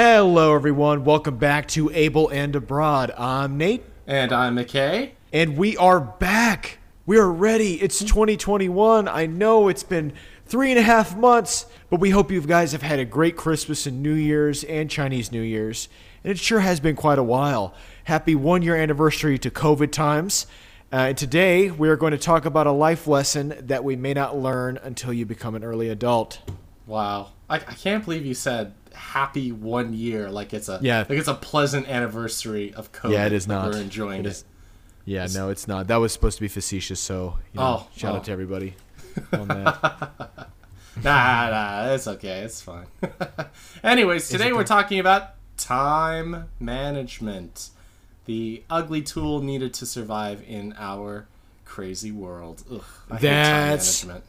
Hello, everyone. Welcome back to Able and Abroad. I'm Nate, And I'm McKay. and we are back. We are ready. It's 2021. I know it's been three and a half months, but we hope you guys have had a great Christmas and New Year's and Chinese New Year's. And it sure has been quite a while. Happy one year anniversary to COVID times. Uh, and today we are going to talk about a life lesson that we may not learn until you become an early adult. Wow. I, I can't believe you said happy one year like it's a Yeah. like it's a pleasant anniversary of COVID. Yeah, it is like not. We're enjoying It it. is- Yeah, no, it's not. That was supposed to be facetious, so you know, Oh, shout oh. out to everybody on that. Nah, nah, it's okay. It's fine. Anyways, today we're talking about time management, the ugly tool needed to survive in our crazy world. Ugh, I hate time That's- management.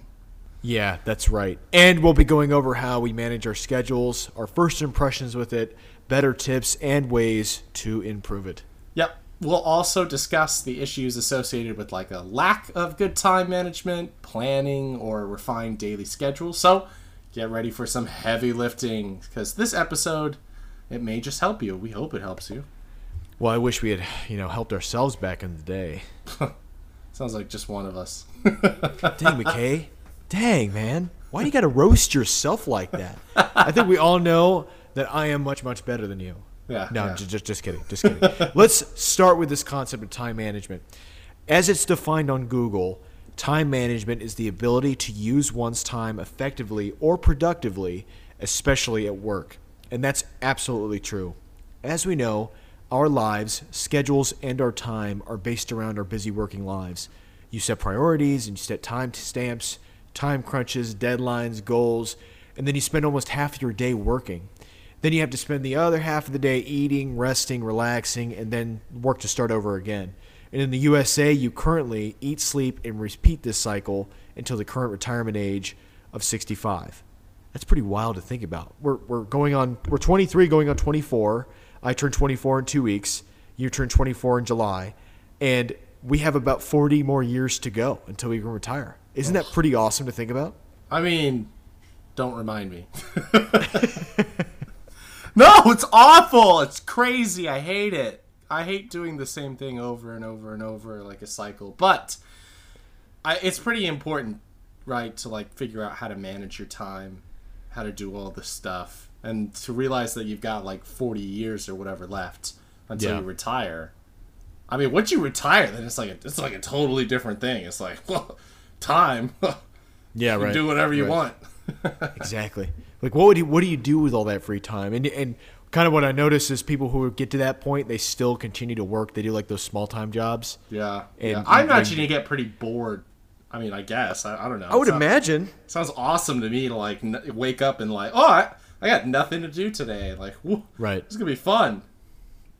Yeah, that's right. And we'll be going over how we manage our schedules, our first impressions with it, better tips and ways to improve it. Yep. We'll also discuss the issues associated with like a lack of good time management, planning, or refined daily schedule. So get ready for some heavy lifting because this episode, it may just help you. We hope it helps you. Well, I wish we had, you know, helped ourselves back in the day. Sounds like just one of us. Dang, McKay. Dang, man. Why do you got to roast yourself like that? I think we all know that I am much, much better than you. Yeah, No, yeah. just, just kidding. Just kidding. Let's start with this concept of time management. As it's defined on Google, time management is the ability to use one's time effectively or productively, especially at work. And that's absolutely true. As we know, our lives, schedules, and our time are based around our busy working lives. You set priorities and you set time stamps, time crunches, deadlines, goals, and then you spend almost half your day working. Then you have to spend the other half of the day eating, resting, relaxing, and then work to start over again. And in the USA, you currently eat, sleep, and repeat this cycle until the current retirement age of 65. That's pretty wild to think about. We're, we're going on, we're 23 going on 24. I turn 24 in two weeks. You turn 24 in July. And we have about 40 more years to go until we can retire. Isn't that pretty awesome to think about? I mean, don't remind me. no, it's awful. It's crazy. I hate it. I hate doing the same thing over and over and over like a cycle. But I, it's pretty important, right, to like figure out how to manage your time, how to do all this stuff, and to realize that you've got like 40 years or whatever left until Yeah. you retire. I mean, once you retire, then it's like a, it's like a totally different thing. It's like, well, time. Yeah, You can do whatever you Right. want. Exactly. Like, what would you, what do you do with all that free time? And and kind of what I notice is people who get to that point, they still continue to work. They do like those small time jobs. Yeah, And yeah. I you- imagine you get pretty bored. I mean, I guess I, I don't know. I would sounds- imagine. Sounds awesome to me to like n- wake up and like, oh, I, I got nothing to do today. Like, whoo, Right. it's gonna be fun.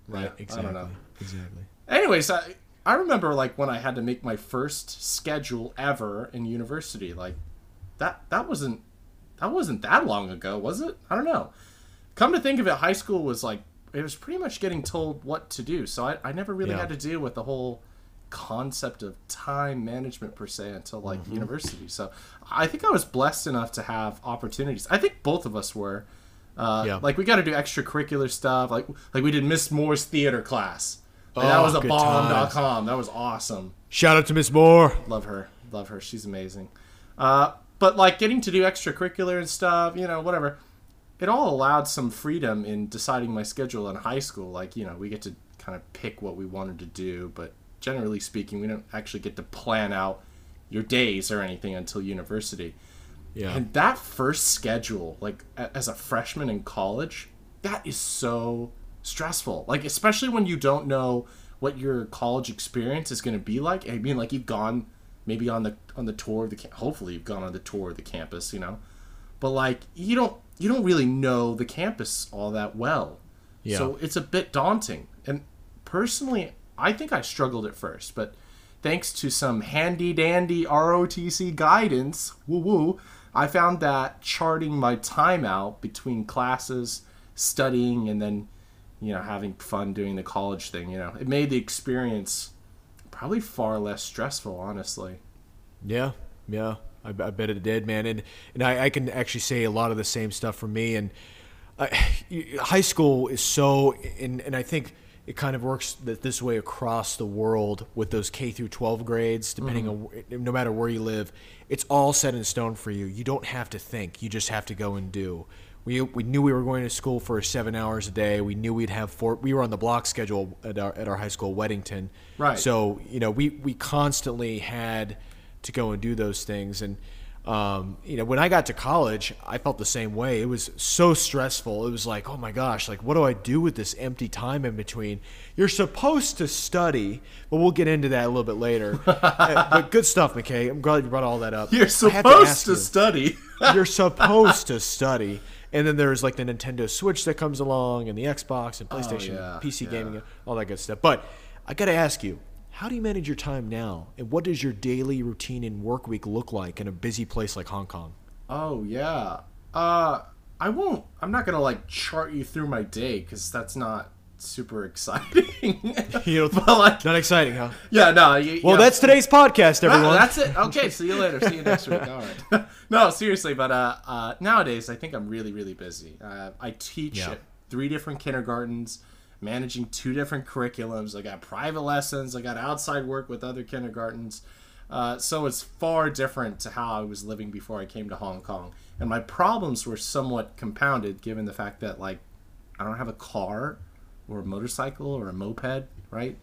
Right. Yeah, exactly. I don't know. Exactly. Anyways, I I remember like when I had to make my first schedule ever in university. Like that that wasn't that wasn't that long ago, was it? I don't know. Come to think of it, high school was like it was pretty much getting told what to do. So I, I never really Yeah. had to deal with the whole concept of time management per se until like Mm-hmm. university. So I think I was blessed enough to have opportunities. I think both of us were. Uh, Yeah. Like we got to do extracurricular stuff. Like like we did Miss Moore's theater class. And that Oh, was a good bomb.com. That was awesome. Shout out to Miss Moore. Love her. Love her. She's amazing. Uh, but like getting to do extracurricular and stuff, you know, whatever. It all allowed some freedom in deciding my schedule in high school. Like, you know, we get to kind of pick what we wanted to do, but generally speaking, we don't actually get to plan out your days or anything until university. Yeah. And that first schedule, like as a freshman in college, that is so stressful. Like especially when you don't know what your college experience is going to be like. I mean, like you've gone maybe on the on the tour of the hopefully you've gone on the tour of the campus, you know. But like you don't you don't really know the campus all that well. Yeah. So it's a bit daunting. And personally, I think I struggled at first, but thanks to some handy dandy ROTC guidance, woo woo, I found that charting my time out between classes, studying, and then, you know, having fun doing the college thing, you know, it made the experience probably far less stressful, honestly. Yeah, yeah, I, I bet it did, man. And and I, I can actually say a lot of the same stuff for me. And I, high school is so, and, and I think it kind of works that this way across the world with those K through 12 grades, depending Mm-hmm. on no matter where you live, it's all set in stone for you. You don't have to think; you just have to go and do. We, we knew we were going to school for seven hours a day. We knew we'd have four. We were on the block schedule at our at our high school, Weddington. Right. So you know, we we constantly had to go and do those things, and um, you know, when I got to college, I felt the same way. It was so stressful. It was like, oh my gosh, like what do I do with this empty time in between? You're supposed to study, but we'll get into that a little bit later. Uh, but good stuff, McKay. I'm glad you brought all that up. You're supposed ask to you, study. You're supposed to study. And then there's like the Nintendo Switch that comes along, and the Xbox and PlayStation, yeah, PC yeah. gaming, all that good stuff. But I got to ask you, how do you manage your time now? And what does your daily routine and work week look like in a busy place like Hong Kong? Oh yeah. Uh, I won't. I'm not gonna like chart you through my day because that's not super exciting. You know, but like, not exciting, huh? yeah, no. You, Well, yeah. that's today's podcast, everyone. that's it. Okay, see you later. See you next week. All right. no, seriously, but uh, uh, nowadays I think I'm really, really busy. Uh, I teach Yeah. at three different kindergartens, managing two different curriculums. I got private lessons. I got outside work with other kindergartens. Uh, so it's far different to how I was living before I came to Hong Kong, and my problems were somewhat compounded given the fact that like I don't have a car or a motorcycle or a moped, right?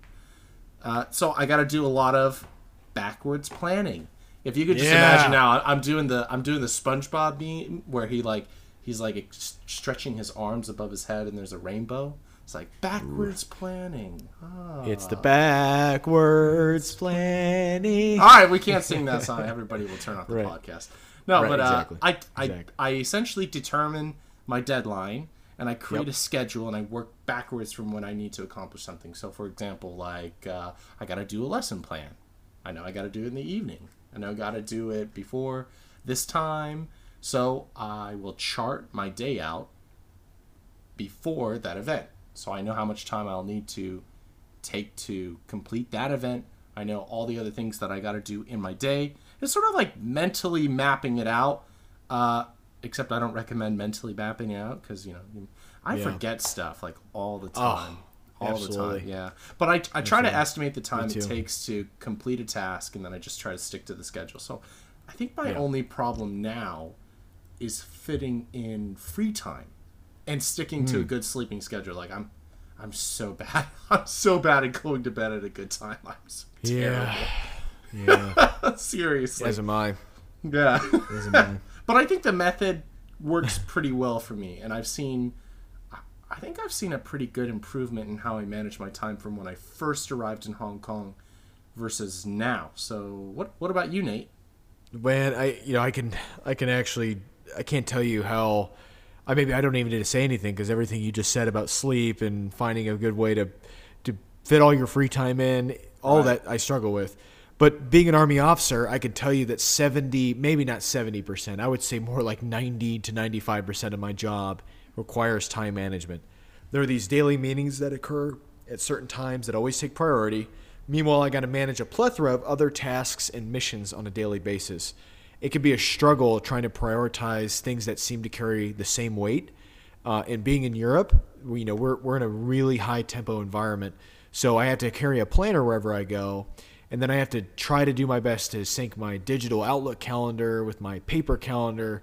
Uh, so I got to do a lot of backwards planning. If you could just Yeah. imagine now, I'm doing the I'm doing the SpongeBob meme where he like he's like ex- stretching his arms above his head and there's a rainbow. It's like backwards planning. Ah. It's the backwards planning. All right, we can't sing that song. Everybody will turn off the Right. podcast. No, Right, but uh, exactly. I, I, Exactly. I essentially determine my deadline and I create a schedule and I work backwards from when I need to accomplish something. So, for example, like uh, I got to do a lesson plan. I know I got to do it in the evening. I know I got to do it before this time. So I will chart my day out before that event. So I know how much time I'll need to take to complete that event. I know all the other things that I got to do in my day. It's sort of like mentally mapping it out. Uh, except I don't recommend mentally mapping it out because you know I Yeah. forget stuff like all the time, all the time. Yeah, but I, I try to estimate the time it takes to complete a task, and then I just try to stick to the schedule. So I think my Yeah. only problem now is fitting in free time and sticking to a Hmm. good sleeping schedule. Like I'm, I'm so bad. I'm so bad at going to bed at a good time. I'm so Yeah. Yeah. Seriously. As am I. yeah. As am I. but I think the method works pretty well for me, and I've seen. I- think I've seen a pretty good improvement in how I manage my time from when I first arrived in Hong Kong versus now. So, what what about you, Nate? Man, I you know I can I can actually I can't tell you how. I maybe I don't even need to say anything because everything you just said about sleep and finding a good way to to fit all your free time in, all Right. that I struggle with. But being an army officer, I could tell you that seventy, maybe not seventy percent, I would say more like ninety to ninety five percent of my job requires time management. There are these daily meetings that occur at certain times that always take priority. Meanwhile, I got to manage a plethora of other tasks and missions on a daily basis. It can be a struggle trying to prioritize things that seem to carry the same weight. Uh, and being in Europe, we, you know, we're, we're in a really high tempo environment. So I have to carry a planner wherever I go. And then I have to try to do my best to sync my digital Outlook calendar with my paper calendar.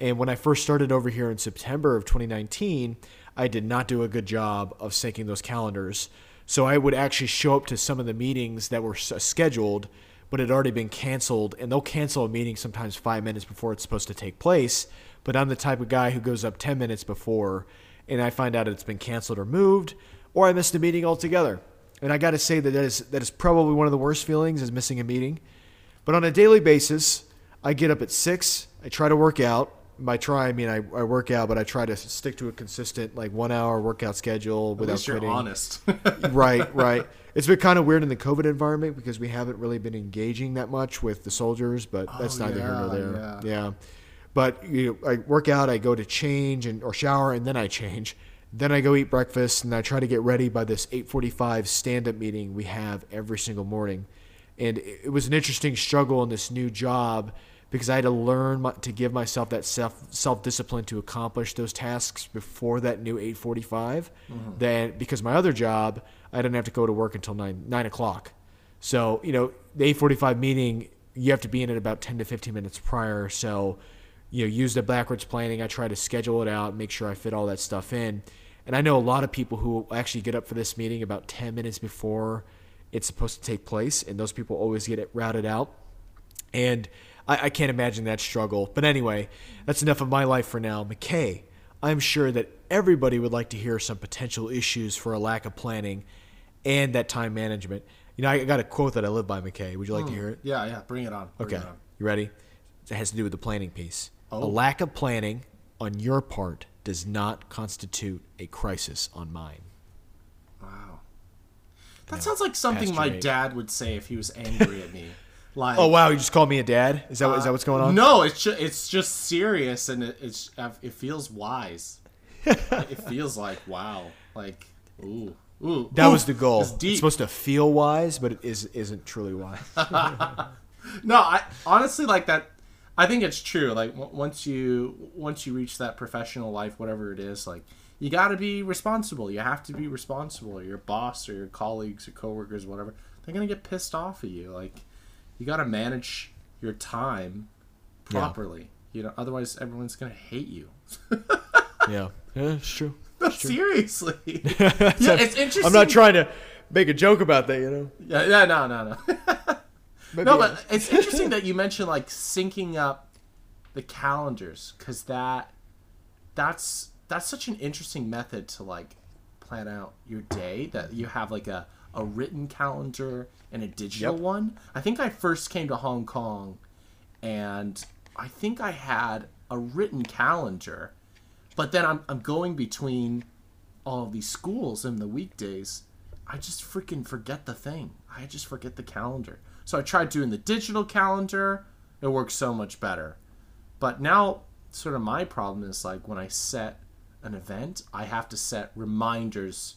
And when I first started over here in September of 2019, I did not do a good job of syncing those calendars. So I would actually show up to some of the meetings that were uh, scheduled, but had already been canceled. And they'll cancel a meeting sometimes five minutes before it's supposed to take place. But I'm the type of guy who goes up 10 minutes before, and I find out it's been canceled or moved, or I missed a meeting altogether. And I got to say that that is, that is probably one of the worst feelings is missing a meeting. But on a daily basis, I get up at six. I try to work out. By try, I mean I, I work out, but I try to stick to a consistent like one hour workout schedule At without least you're quitting. honest. right, right. It's been kind of weird in the COVID environment because we haven't really been engaging that much with the soldiers, but oh, that's Oh, neither here nor there. yeah. Yeah. But you know, I work out, I go to change and or shower, and then I change. Then I go eat breakfast, and I try to get ready by this 8:45 stand-up meeting we have every single morning. And it was an interesting struggle in this new job because I had to learn my, to give myself that self self discipline to accomplish those tasks before that new 8:45. Mm-hmm. Then because my other job, I didn't have to go to work until nine nine o'clock. So you know the 8:45 meeting, you have to be in it about 10 to 15 minutes prior. So you know use the backwards planning. I try to schedule it out, make sure I fit all that stuff in. And I know a lot of people who actually get up for this meeting about 10 minutes before it's supposed to take place, and those people always get it routed out. And I, I can't imagine that struggle. But anyway, that's enough of my life for now. McKay, I'm sure that everybody would like to hear some potential issues for a lack of planning and that time management. You know, I got a quote that I live by, McKay. Would you like to hmm. hear it? Yeah, yeah. Bring it on. Bring Okay. it on. You ready? It has to do with the planning piece. Oh. A lack of planning on your part does not constitute a crisis on mine. Wow. That sounds like something my dad would say if he was angry at me. Like, Oh wow, you just called me a dad? Is that what is that what's going on? No, it's just, it's just serious and it, it's it feels wise. it feels like wow, like ooh, ooh. That ooh, was the goal. It's It's, supposed to feel wise, but it is isn't truly wise. No, I honestly like that. I think it's true. Like w- once you once you reach that professional life, whatever it is, like you got to be responsible. You have to be responsible. Your boss or your colleagues or coworkers, whatever, they're gonna get pissed off at you. Like you got to manage your time properly. You know, otherwise everyone's gonna hate you. yeah, yeah, it's true. No, seriously. yeah, it's interesting. I'm not trying to make a joke about that, you know. Yeah, yeah, no, no, no. Maybe No, but it's interesting that you mentioned like syncing up the calendars because that that's that's such an interesting method to like plan out your day that you have like a, a written calendar and a digital Yep. one. I think I first came to Hong Kong and I think I had a written calendar, but then I'm I'm going between all of these schools and the weekdays. I just freaking forget the thing. I just forget the calendar. So I tried doing the digital calendar. It works so much better. But now, sort of my problem is like when I set an event, I have to set reminders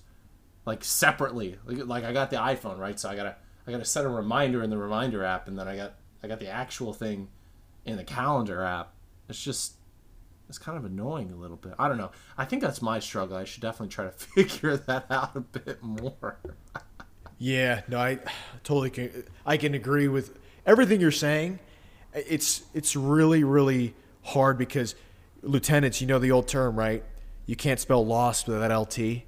like separately. Like, like I got the iPhone, right? So I gotta I gotta set a reminder in the reminder app, and then I got I got the actual thing in the calendar app. It's just it's kind of annoying a little bit. I don't know. I think that's my struggle. I should definitely try to figure that out a bit more. Yeah, no, I totally can. I can agree with everything you're saying. It's it's really really hard because lieutenants, you know the old term, right? You can't spell lost without LT.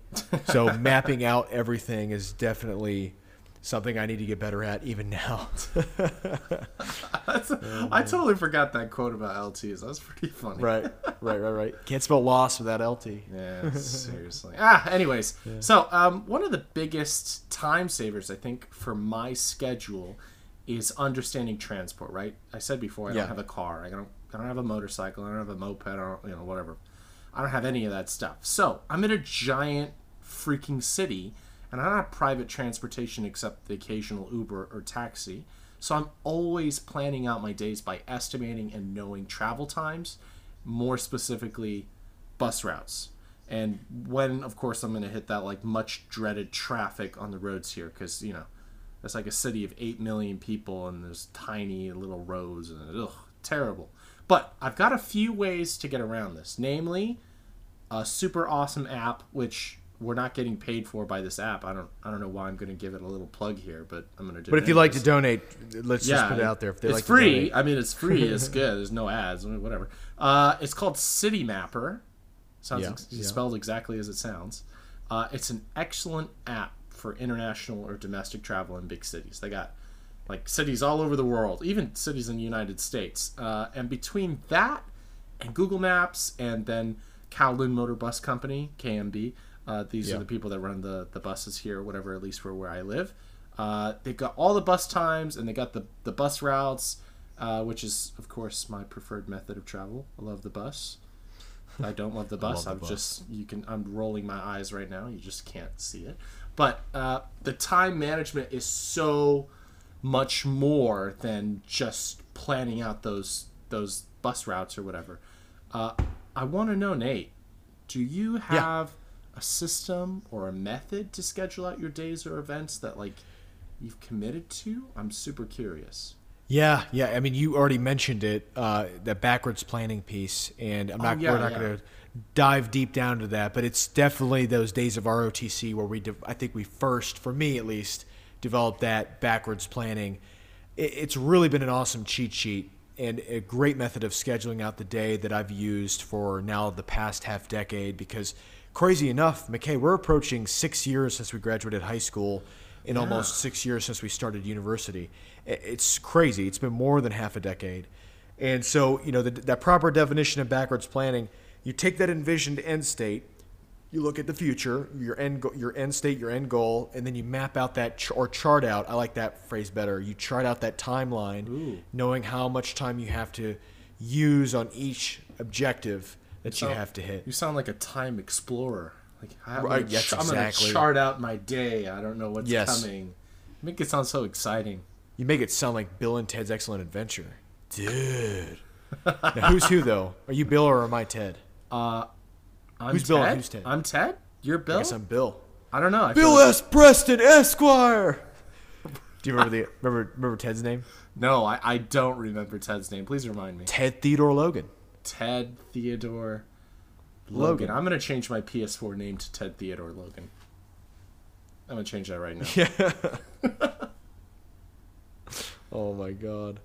So mapping out everything is definitely something I need to get better at even now. That's, I totally forgot that quote about LTs. That's pretty funny. right, right, right, right. Can't spell loss without LT. Yeah, seriously. ah, anyways, so um, one of the biggest time savers I think for my schedule is understanding transport. Right? I said before I Yeah. don't have a car. I don't. I don't have a motorcycle. I don't have a moped. I don't. You know, whatever. I don't have any of that stuff. So I'm in a giant freaking city, and I don't have private transportation except the occasional Uber or taxi. So I'm always planning out my days by estimating and knowing travel times, more specifically bus routes. And when, of course, I'm going to hit that like much dreaded traffic on the roads here, because you know, it's like a city of eight million people, and there's tiny little roads, and ugh, terrible. But I've got a few ways to get around this, namely a super awesome app which we're not getting paid for by this app. I don't I don't know why I'm going to give it a little plug here, but I'm going to do. It. But if you'd like to donate, let's just put it out there. If they it's like free. I mean, it's free. It's good. There's no ads. I mean, whatever. Uh, it's called Citymapper. Sounds Yeah, ex- yeah. spelled exactly as it sounds. Uh, it's an excellent app for international or domestic travel in big cities. They got like cities all over the world, even cities in the United States. Uh, and between that and Google Maps, and then Kowloon Motor Bus Company (KMB), uh, these Yeah. are the people that run the the buses here, whatever, at least for where I live. Uh, they've got all the bus times, and they got the the bus routes, uh, which is of course my preferred method of travel. I love the bus. I don't love the bus. the I'm bus. just you can. I'm rolling my eyes right now. You just can't see it. But uh, the time management is so much more than just planning out those those bus routes or whatever. Uh, I want to know, Nate. Do you have a system or a method to schedule out your days or events that like you've committed to? I'm super curious. Yeah, yeah. I mean, you already mentioned it, uh, that backwards planning piece, and I'm not. Oh, yeah, we're not yeah. going to dive deep down to that, but it's definitely those days of ROTC where we, de- I think we first, for me at least, developed that backwards planning. It, it's really been an awesome cheat sheet and a great method of scheduling out the day that I've used for now the past half decade. Because crazy enough, McKay, we're approaching six years since we graduated high school and almost six years since we started university. It's crazy. It's been more than half a decade. And so, you know, the, that proper definition of backwards planning, you take that envisioned end state, you look at the future, your end, go- your end state, your end goal, and then you map out that ch- or chart out. I like that phrase better. You chart out that timeline, Ooh. knowing how much time you have to use on each objective that you So, have to hit. You sound like a time explorer. Like I'm, Right, gonna, yes, I'm gonna chart out my day. I don't know what's Yes. coming. Make it sound so exciting. You make it sound like Bill and Ted's Excellent Adventure, dude. now, who's who though? Are you Bill or am I Ted? Uh, I'm Who's Ted? Bill and who's Ted? I'm Ted. You're Bill. I guess I'm Bill. I don't know. I Bill feel like- S. Preston Esquire. Do you remember the remember remember Ted's name? No, I, I don't remember Ted's name. Please remind me. Ted Theodore Logan. Ted Theodore Logan. Logan. I'm gonna change my PS4 name to Ted Theodore Logan. I'm gonna change that right now. Yeah. oh my god,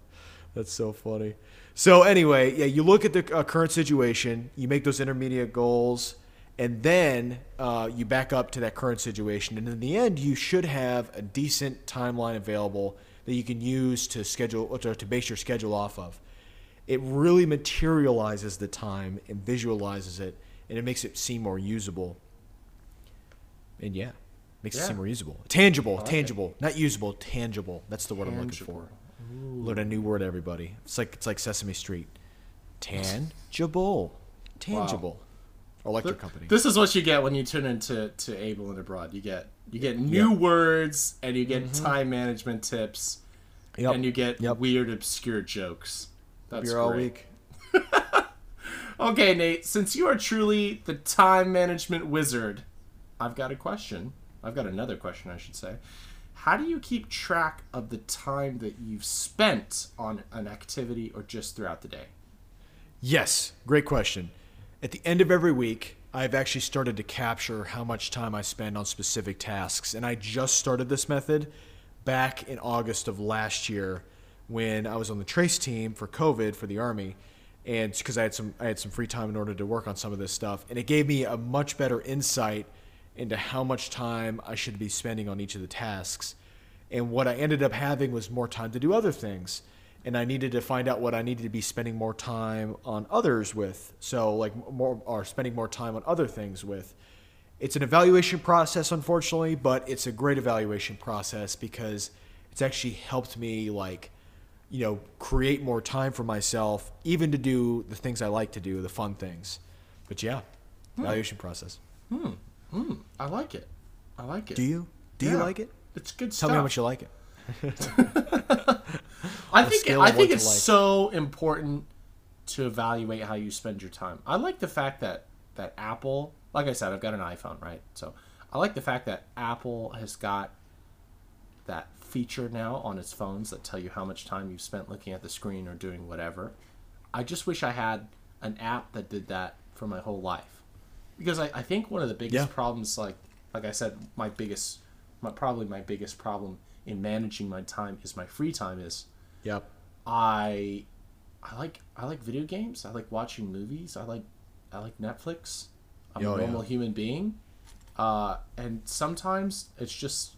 that's so funny. So anyway, yeah, you look at the uh, current situation, you make those intermediate goals, and then uh, you back up to that current situation, and in the end, you should have a decent timeline available that you can use to schedule or to base your schedule off of. It really materializes the time and visualizes it, and it makes it seem more usable. And yeah, makes it seem more usable, tangible, like it. tangible, not usable, tangible. That's the word I'm looking Tangible. for. Learn a new word, everybody. It's like it's like Sesame Street. Tangible, tangible. Electric company. This is what you get when you tune into to Able and Abroad. You get you get new words and you get time management tips Mm-hmm. Yep. and you get Yep. weird obscure jokes. That's You're all great. week. Okay, Nate, since you are truly the time management wizard, I've got a question. I've got another question, I should say. How do you keep track of the time that you've spent on an activity or just throughout the day? Yes, great question. At the end of every week, I've actually started to capture how much time I spend on specific tasks, and I just started this method back in August of last year when I was on the trace team for COVID for the army, and because I had some I had some free time in order to work on some of this stuff, and it gave me a much better insight into how much time I should be spending on each of the tasks. And what I ended up having was more time to do other things. And I needed to find out what I needed to be spending more time on others with. So, like, more, or spending more time on other things with. It's an evaluation process, unfortunately, but it's a great evaluation process because it's actually helped me, like, you know, create more time for myself, even to do the things I like to do, the fun things. But yeah, evaluation process. Hmm. Hmm. I like it. I like it. Do you? Do you like it? It's good Tell stuff. me how much you like it. I think scale I of think it's like. so important to evaluate how you spend your time. I like the fact that that Apple, like I said, I've got an iPhone, right? So I like the fact that Apple has got that feature now on its phones that tell you how much time you've spent looking at the screen or doing whatever. I just wish I had an app that did that for my whole life. Because I, I think one of the biggest Yeah. problems like like I said, my biggest my probably my biggest problem in managing my time is my free time is Yep. I I like I like video games. I like watching movies. I like I like Netflix. I'm Oh, a yeah. normal human being. Uh, and sometimes it's just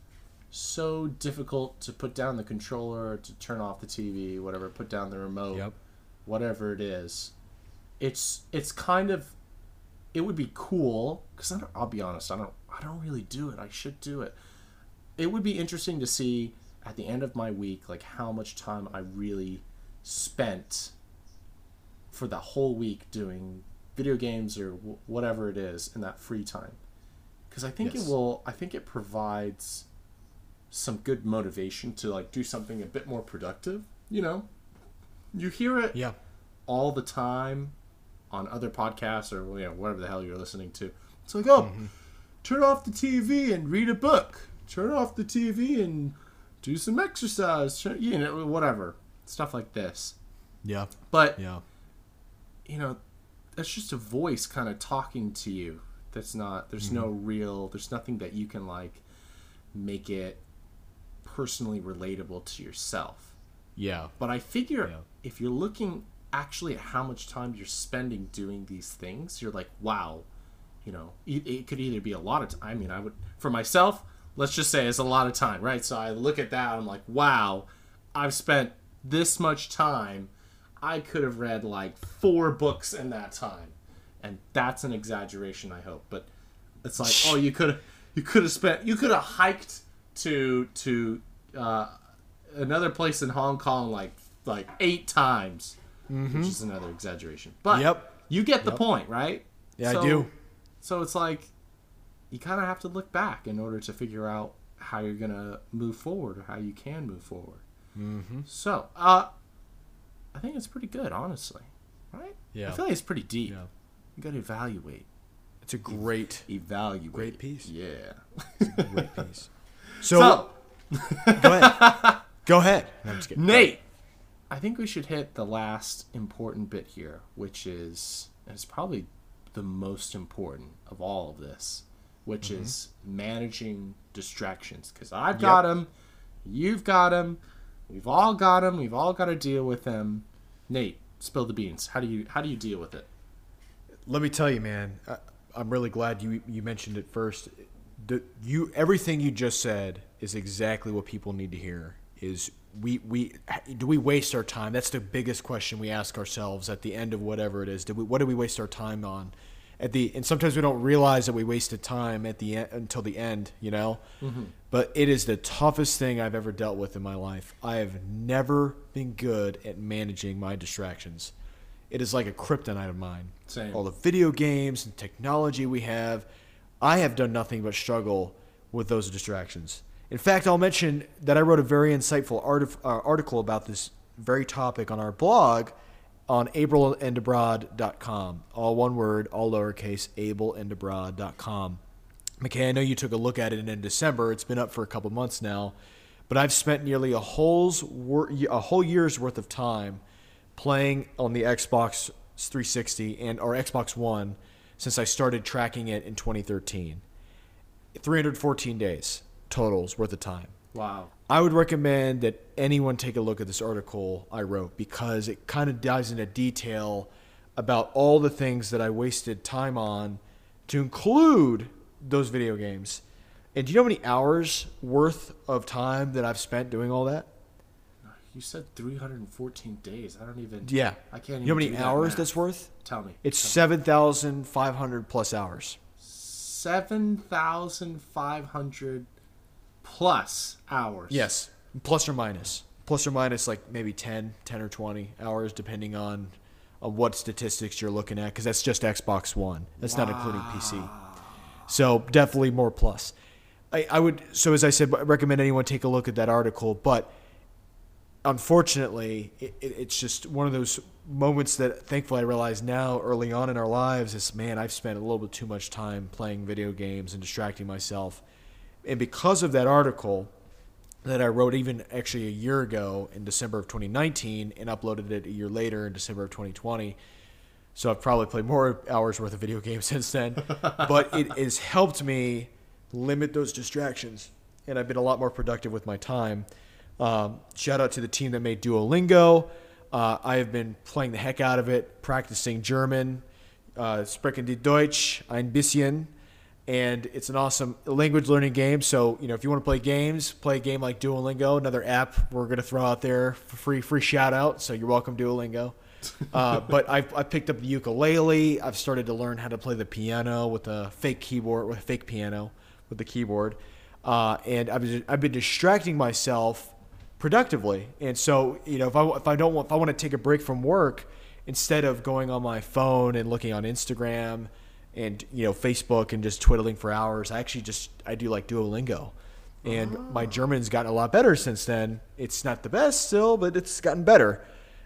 so difficult to put down the controller, to turn off the TV, whatever, put down the remote, Yep. whatever it is. It's it's kind of it would be cool because I'll be honest, I don't I don't really do it. I should do it. It would be interesting to see at the end of my week like how much time I really spent for the whole week doing video games or w- whatever it is in that free time. Because I think Yes. it will. I think it provides some good motivation to like do something a bit more productive. You know, you hear it Yeah. all the time on other podcasts or you know whatever the hell you're listening to. It's like, oh, mm-hmm. turn off the TV and read a book. Turn off the TV and do some exercise. Turn, you know, whatever. stuff like this. Yeah. But Yeah. you know, that's just a voice kind of talking to you. That's not. There's mm-hmm. no real. There's nothing that you can like make it personally relatable to yourself. Yeah. But I figure Yeah. if you're looking actually at how much time you're spending doing these things, you're like, wow, you know, it, it could either be a lot of time. I mean, I would, for myself, let's just say it's a lot of time, right? So I look at that, I'm like, wow, I've spent this much time. I could have read like four books in that time. And that's an exaggeration, I hope. But it's like, oh, you could have you could have spent you could have hiked to to uh, another place in Hong Kong like like eight times, which is another exaggeration. But Yep. you get the point, right? Yeah, So- I do. So it's like you kind of have to look back in order to figure out how you're gonna move forward or how you can move forward. Mm-hmm. So, uh, I think it's pretty good, honestly. Right? Yeah. I feel like it's pretty deep. Yeah. You got to evaluate. It's a great, Evaluate. Great piece. Yeah. great piece. So, So, go ahead. Go ahead. No, I'm just kidding. Nate, I think we should hit the last important bit here, which is and it's probably the most important of all of this, which Mm-hmm. is managing distractions. Because I've got them, you've got them, we've all got them, we've all got to deal with them. Nate, spill the beans. How do you how do you deal with it? Let me tell you, man. I, I'm really glad you you mentioned it first. The, you everything you just said is exactly what people need to hear. Is we we do we waste our time? That's the biggest question we ask ourselves at the end of whatever it is. Do we what do we waste our time on? At the and sometimes we don't realize that we wasted time at the end until the end. You know, mm-hmm. but it is the toughest thing I've ever dealt with in my life. I have never been good at managing my distractions. It is like a kryptonite of mine Same. all the video games and technology we have. I have done nothing but struggle with those distractions. In fact, I'll mention that I wrote a very insightful uh, article about this very topic on our blog on ableandabroad.com. All one word, all lowercase, ableandabroad.com. McKay, I know you took a look at it in December. It's been up for a couple months now, but I've spent nearly a whole's wor- a whole year's worth of time playing on the Xbox 360 and or Xbox One since I started tracking it in 2013. 314 days totals worth of time. Wow. I would recommend that anyone take a look at this article I wrote because it kind of dives into detail about all the things that I wasted time on to include those video games. And do you know how many hours worth of time that I've spent doing all that? You said 314 days. I don't even. Yeah. I can't You know how many do that hours that's worth? Tell me. It's Tell 7,500 plus hours. 7,500 plus hours. Yes, plus or minus. Plus or minus like maybe 10, 10 or 20 hours depending on, on what statistics you're looking at because that's just Xbox One. That's not including PC. So definitely more plus. I, I would so as I said recommend anyone take a look at that article, but unfortunately it, it, it's just one of those moments that thankfully I realize now early on in our lives is man I've spent a little bit too much time playing video games and distracting myself, and because of that article that I wrote even actually a year ago in December of 2019 and uploaded it a year later in December of 2020. So I've probably played more hours worth of video games since then, but it has helped me limit those distractions, and I've been a lot more productive with my time. Um, shout out to the team that made Duolingo. Uh, I have been playing the heck out of it, practicing German, uh, sprechen die Deutsch ein bisschen, and it's an awesome language learning game. So you know, if you want to play games, play a game like Duolingo, another app we're gonna throw out there for free. Free shout out. So you're welcome, Duolingo. Uh, but I've, I picked up the ukulele. I've started to learn how to play the piano with a fake keyboard, with a fake piano with the keyboard, uh, and I've I've been distracting myself productively. And so you know, if I if I don't want if I want to take a break from work, instead of going on my phone and looking on Instagram and you know Facebook and just twiddling for hours, I actually just I do like Duolingo. And my oh. German's gotten a lot better since then. It's not the best still, but it's gotten better.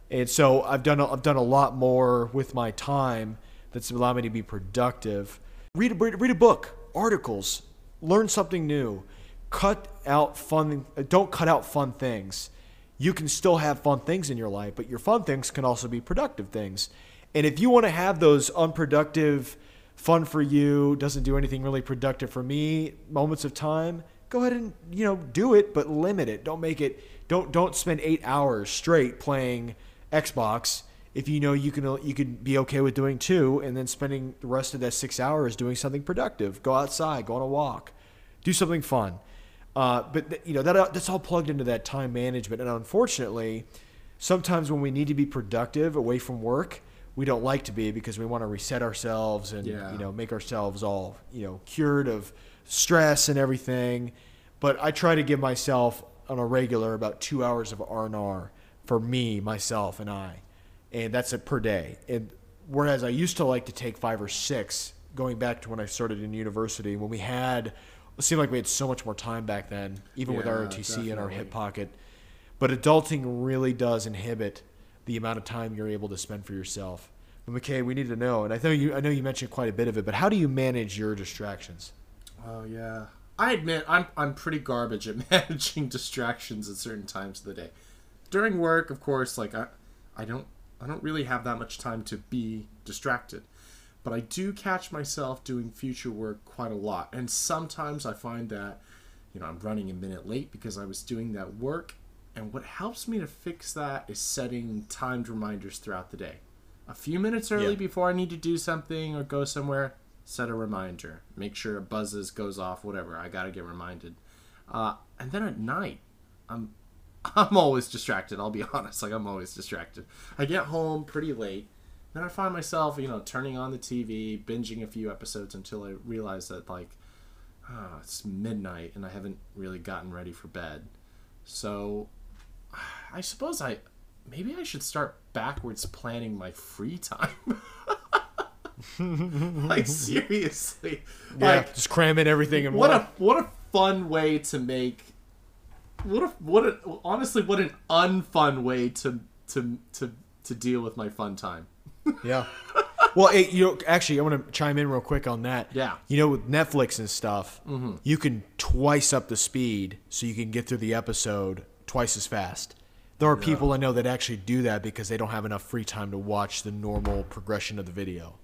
And so I've done a, I've done a lot more with my time that's allowed me to be productive. Read a, read a book, articles, learn something new. Cut out fun. Don't cut out fun things. you can still have fun things in your life, but your fun things can also be productive things. And if you want to have those unproductive, fun for you, doesn't do anything really productive for me moments of time, go ahead and you know do it, but limit it. Don't make it. Don't don't spend eight hours straight playing Xbox if you know you can you can be okay with doing two, and then spending the rest of that six hours doing something productive. Go outside, go on a walk, do something fun. Uh, but you know that that's all plugged into that time management, and unfortunately, sometimes when we need to be productive away from work, we don't like to be because we want to reset ourselves and Yeah. you know make ourselves all you know cured of stress and everything. But I try to give myself on a regular about two hours of R and R for me, myself, and I, and that's it per day. And whereas I used to like to take five or six, going back to when I started in university, when we had it seemed like we had so much more time back then, even with Yeah, ROTC and our hip pocket. But adulting really does inhibit the amount of time you're able to spend for yourself. But McKay, we need to know, and I know you I know you mentioned quite a bit of it, but how do you manage your distractions? Oh yeah. I admit I'm I'm pretty garbage at managing distractions at certain times of the day. During work, of course, like I I don't I don't really have that much time to be distracted. But I do catch myself doing future work quite a lot. And sometimes I find that you know, I'm running a minute late because I was doing that work. And what helps me to fix that is setting timed reminders throughout the day. A few minutes early Yeah. before I need to do something or go somewhere, set a reminder. Make sure it buzzes, goes off, whatever. I gotta get reminded. Uh, and then at night, I'm I'm always distracted. I'll be honest. Like I'm always distracted. I get home pretty late, then I find myself, you know, turning on the TV, binging a few episodes until I realize that like, ah, it's midnight and I haven't really gotten ready for bed. So, I suppose I maybe I should start backwards planning my free time. like seriously, like just cram in everything in what one. a what a fun way to make what a what a honestly what an unfun way to to to to deal with my fun time. Yeah. Well, hey, you know, actually, I want to chime in real quick on that. Yeah. You know, with Netflix and stuff, mm-hmm. you can twice up the speed so you can get through the episode twice as fast. There are people I know that actually do that because they don't have enough free time to watch the normal progression of the video.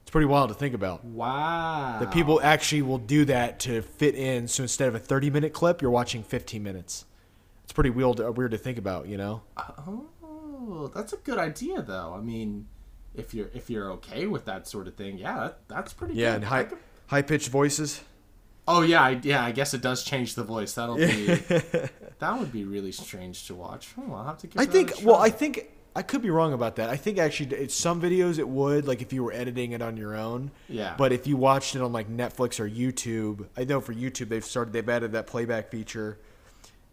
It's pretty wild to think about. Wow. That people actually will do that to fit in. So instead of a 30 minute clip, you're watching 15 minutes. It's pretty weird, uh, weird to think about, you know? Oh, that's a good idea though. I mean, if you're if you're okay with that sort of thing, yeah, that, that's pretty Yeah, good. and high, high pitched voices. Oh yeah, I, yeah. I guess it does change the voice. That'll be that would be really strange to watch. Oh, I'll have to give I think. Well. I think I could be wrong about that. I think actually, it's some videos it would like if you were editing it on your own. Yeah. But if you watched it on like Netflix or YouTube, I know for YouTube they've started they've added that playback feature,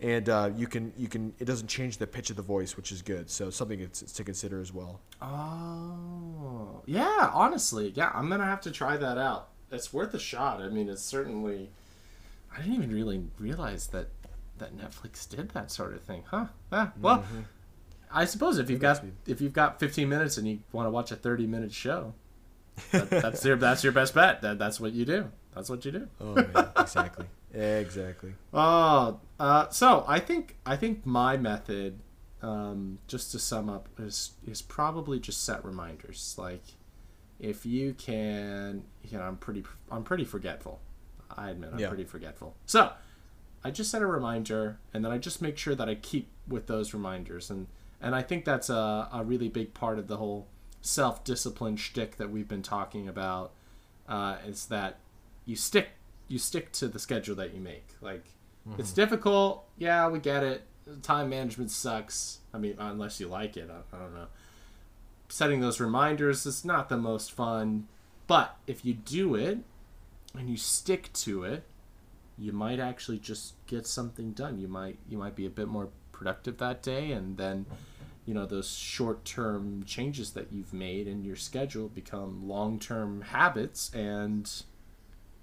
and uh, you can you can it doesn't change the pitch of the voice, which is good. So something to consider as well. Oh, yeah. Honestly, yeah. I'm gonna have to try that out. It's worth a shot. I mean, it's certainly. I didn't even really realize that that Netflix did that sort of thing, huh? Ah, well, Mm-hmm. I suppose if you've got if you've got 15 minutes and you want to watch a 30 minute show, that, that's your that's your best bet. That that's what you do. That's what you do. Oh man, exactly, exactly. Oh, uh, so I think I think my method, um, just to sum up, is is probably just set reminders. Like, if you can, you know, I'm pretty I'm pretty forgetful. I admit I'm Yeah. pretty forgetful. So, I just set a reminder, and then I just make sure that I keep with those reminders, and and I think that's a a really big part of the whole self discipline shtick that we've been talking about. Uh, is that you stick you stick to the schedule that you make. Like Mm-hmm. it's difficult, yeah, we get it. Time management sucks. I mean, unless you like it, I, I don't know. Setting those reminders is not the most fun, but if you do it and you stick to it, you might actually just get something done. You might you might be a bit more productive that day, and then you know those short-term changes that you've made in your schedule become long-term habits and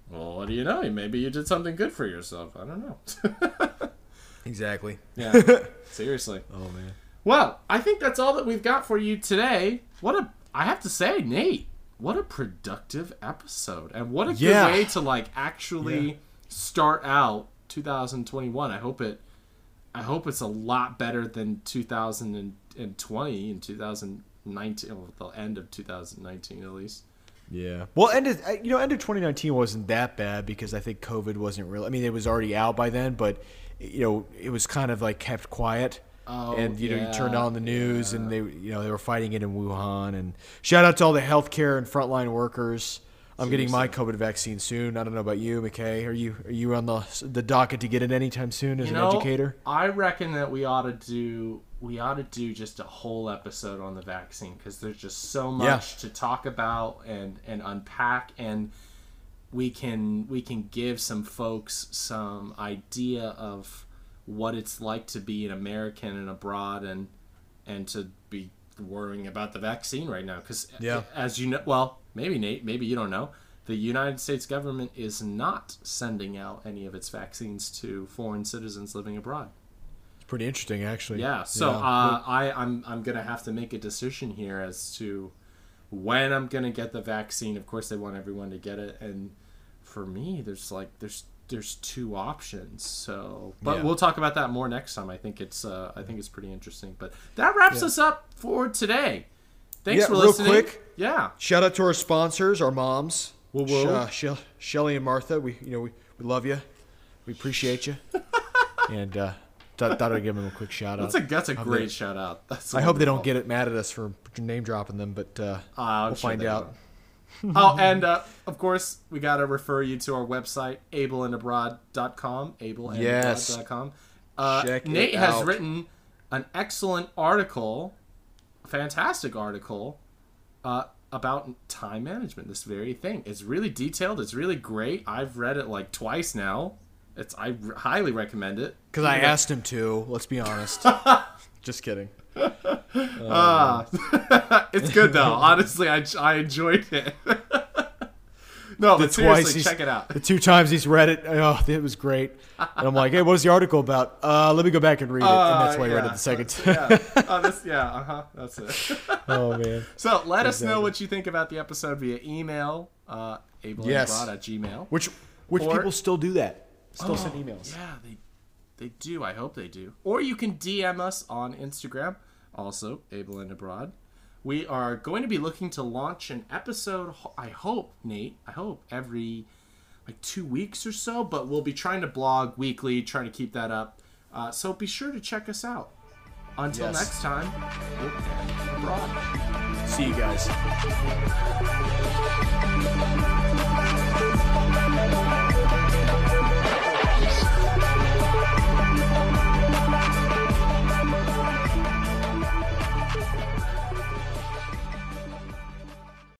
well what do you know maybe you did something good for yourself i don't know Exactly. yeah seriously Oh man. well i think that's all that we've got for you today what a i have to say nate what a productive episode and what a Yeah. good way to like actually Yeah. start out 2021 i hope it I hope it's a lot better than 2020 and 2019, well, the end of 2019 at least. Yeah. Well, end of, uh, you know, end of 2019 wasn't that bad because I think COVID wasn't real. I mean, it was already out by then, but you know, it was kind of like kept quiet. Oh, and you know, you turned on the news, and they, you know, they were fighting it in Wuhan. And shout out to all the healthcare and frontline workers. I'm getting my COVID vaccine soon. I don't know about you, McKay. Are you are you on the the docket to get it anytime soon as You an know, educator? I reckon that we ought to do we ought to do just a whole episode on the vaccine because there's just so much Yeah. to talk about and and unpack and we can we can give some folks some idea of what it's like to be an American and abroad and and to be worrying about the vaccine right now because Yeah. as you know well maybe Nate maybe you don't know the United States government is not sending out any of its vaccines to foreign citizens living abroad. Pretty interesting, actually. Yeah, so Yeah. Uh, I I'm I'm gonna have to make a decision here as to when I'm gonna get the vaccine. Of course, they want everyone to get it, and for me, there's like there's there's two options. So, but Yeah. we'll talk about that more next time. I think it's uh, I think it's pretty interesting. But that wraps us up for today. Thanks Yeah, for real listening. quick. Yeah. Shout out to our sponsors, our moms, woo. Sh- uh, Shell- Shelly and Martha. We you know we, we love you, we appreciate you, and uh, thought, thought I'd give them a quick shout out. That's a that's a great shout out. That's I hope they don't get it mad at us for name dropping them, but uh, I'm we'll sure find out. oh, and uh, of course, we got to refer you to our website, ableandabroad.com. Yes. Ableandabroad.com. Uh, Check Nate has out. written an excellent article, fantastic article, uh, about time management. This very thing. It's really detailed. It's really great. I've read it like twice now. It's I r- highly recommend it. Because I asked him to. Let's be honest. Just kidding. Ah, it's good though. Honestly, I, I enjoyed it. no, but seriously, check it out. The two times he's read it, oh, it was great. And I'm like, hey, what was the article about? Uh, let me go back and read it. and that's why I read it the second time. Uh, yeah. Oh, this, yeah. Uh huh. That's it. oh man. So let us know what you think about the episode via email, uh, Yes. at gmail. Which which Or- people still do that? Still send Oh, emails. Yeah, they they do. I hope they do. Or you can DM us on Instagram, also Able and Abroad. We are going to be looking to launch an episode. I hope, Nate. I hope every like two weeks or so. But we'll be trying to blog weekly, trying to keep that up. Uh, so be sure to check us out. Until Yes. next time, Able and abroad. See you guys.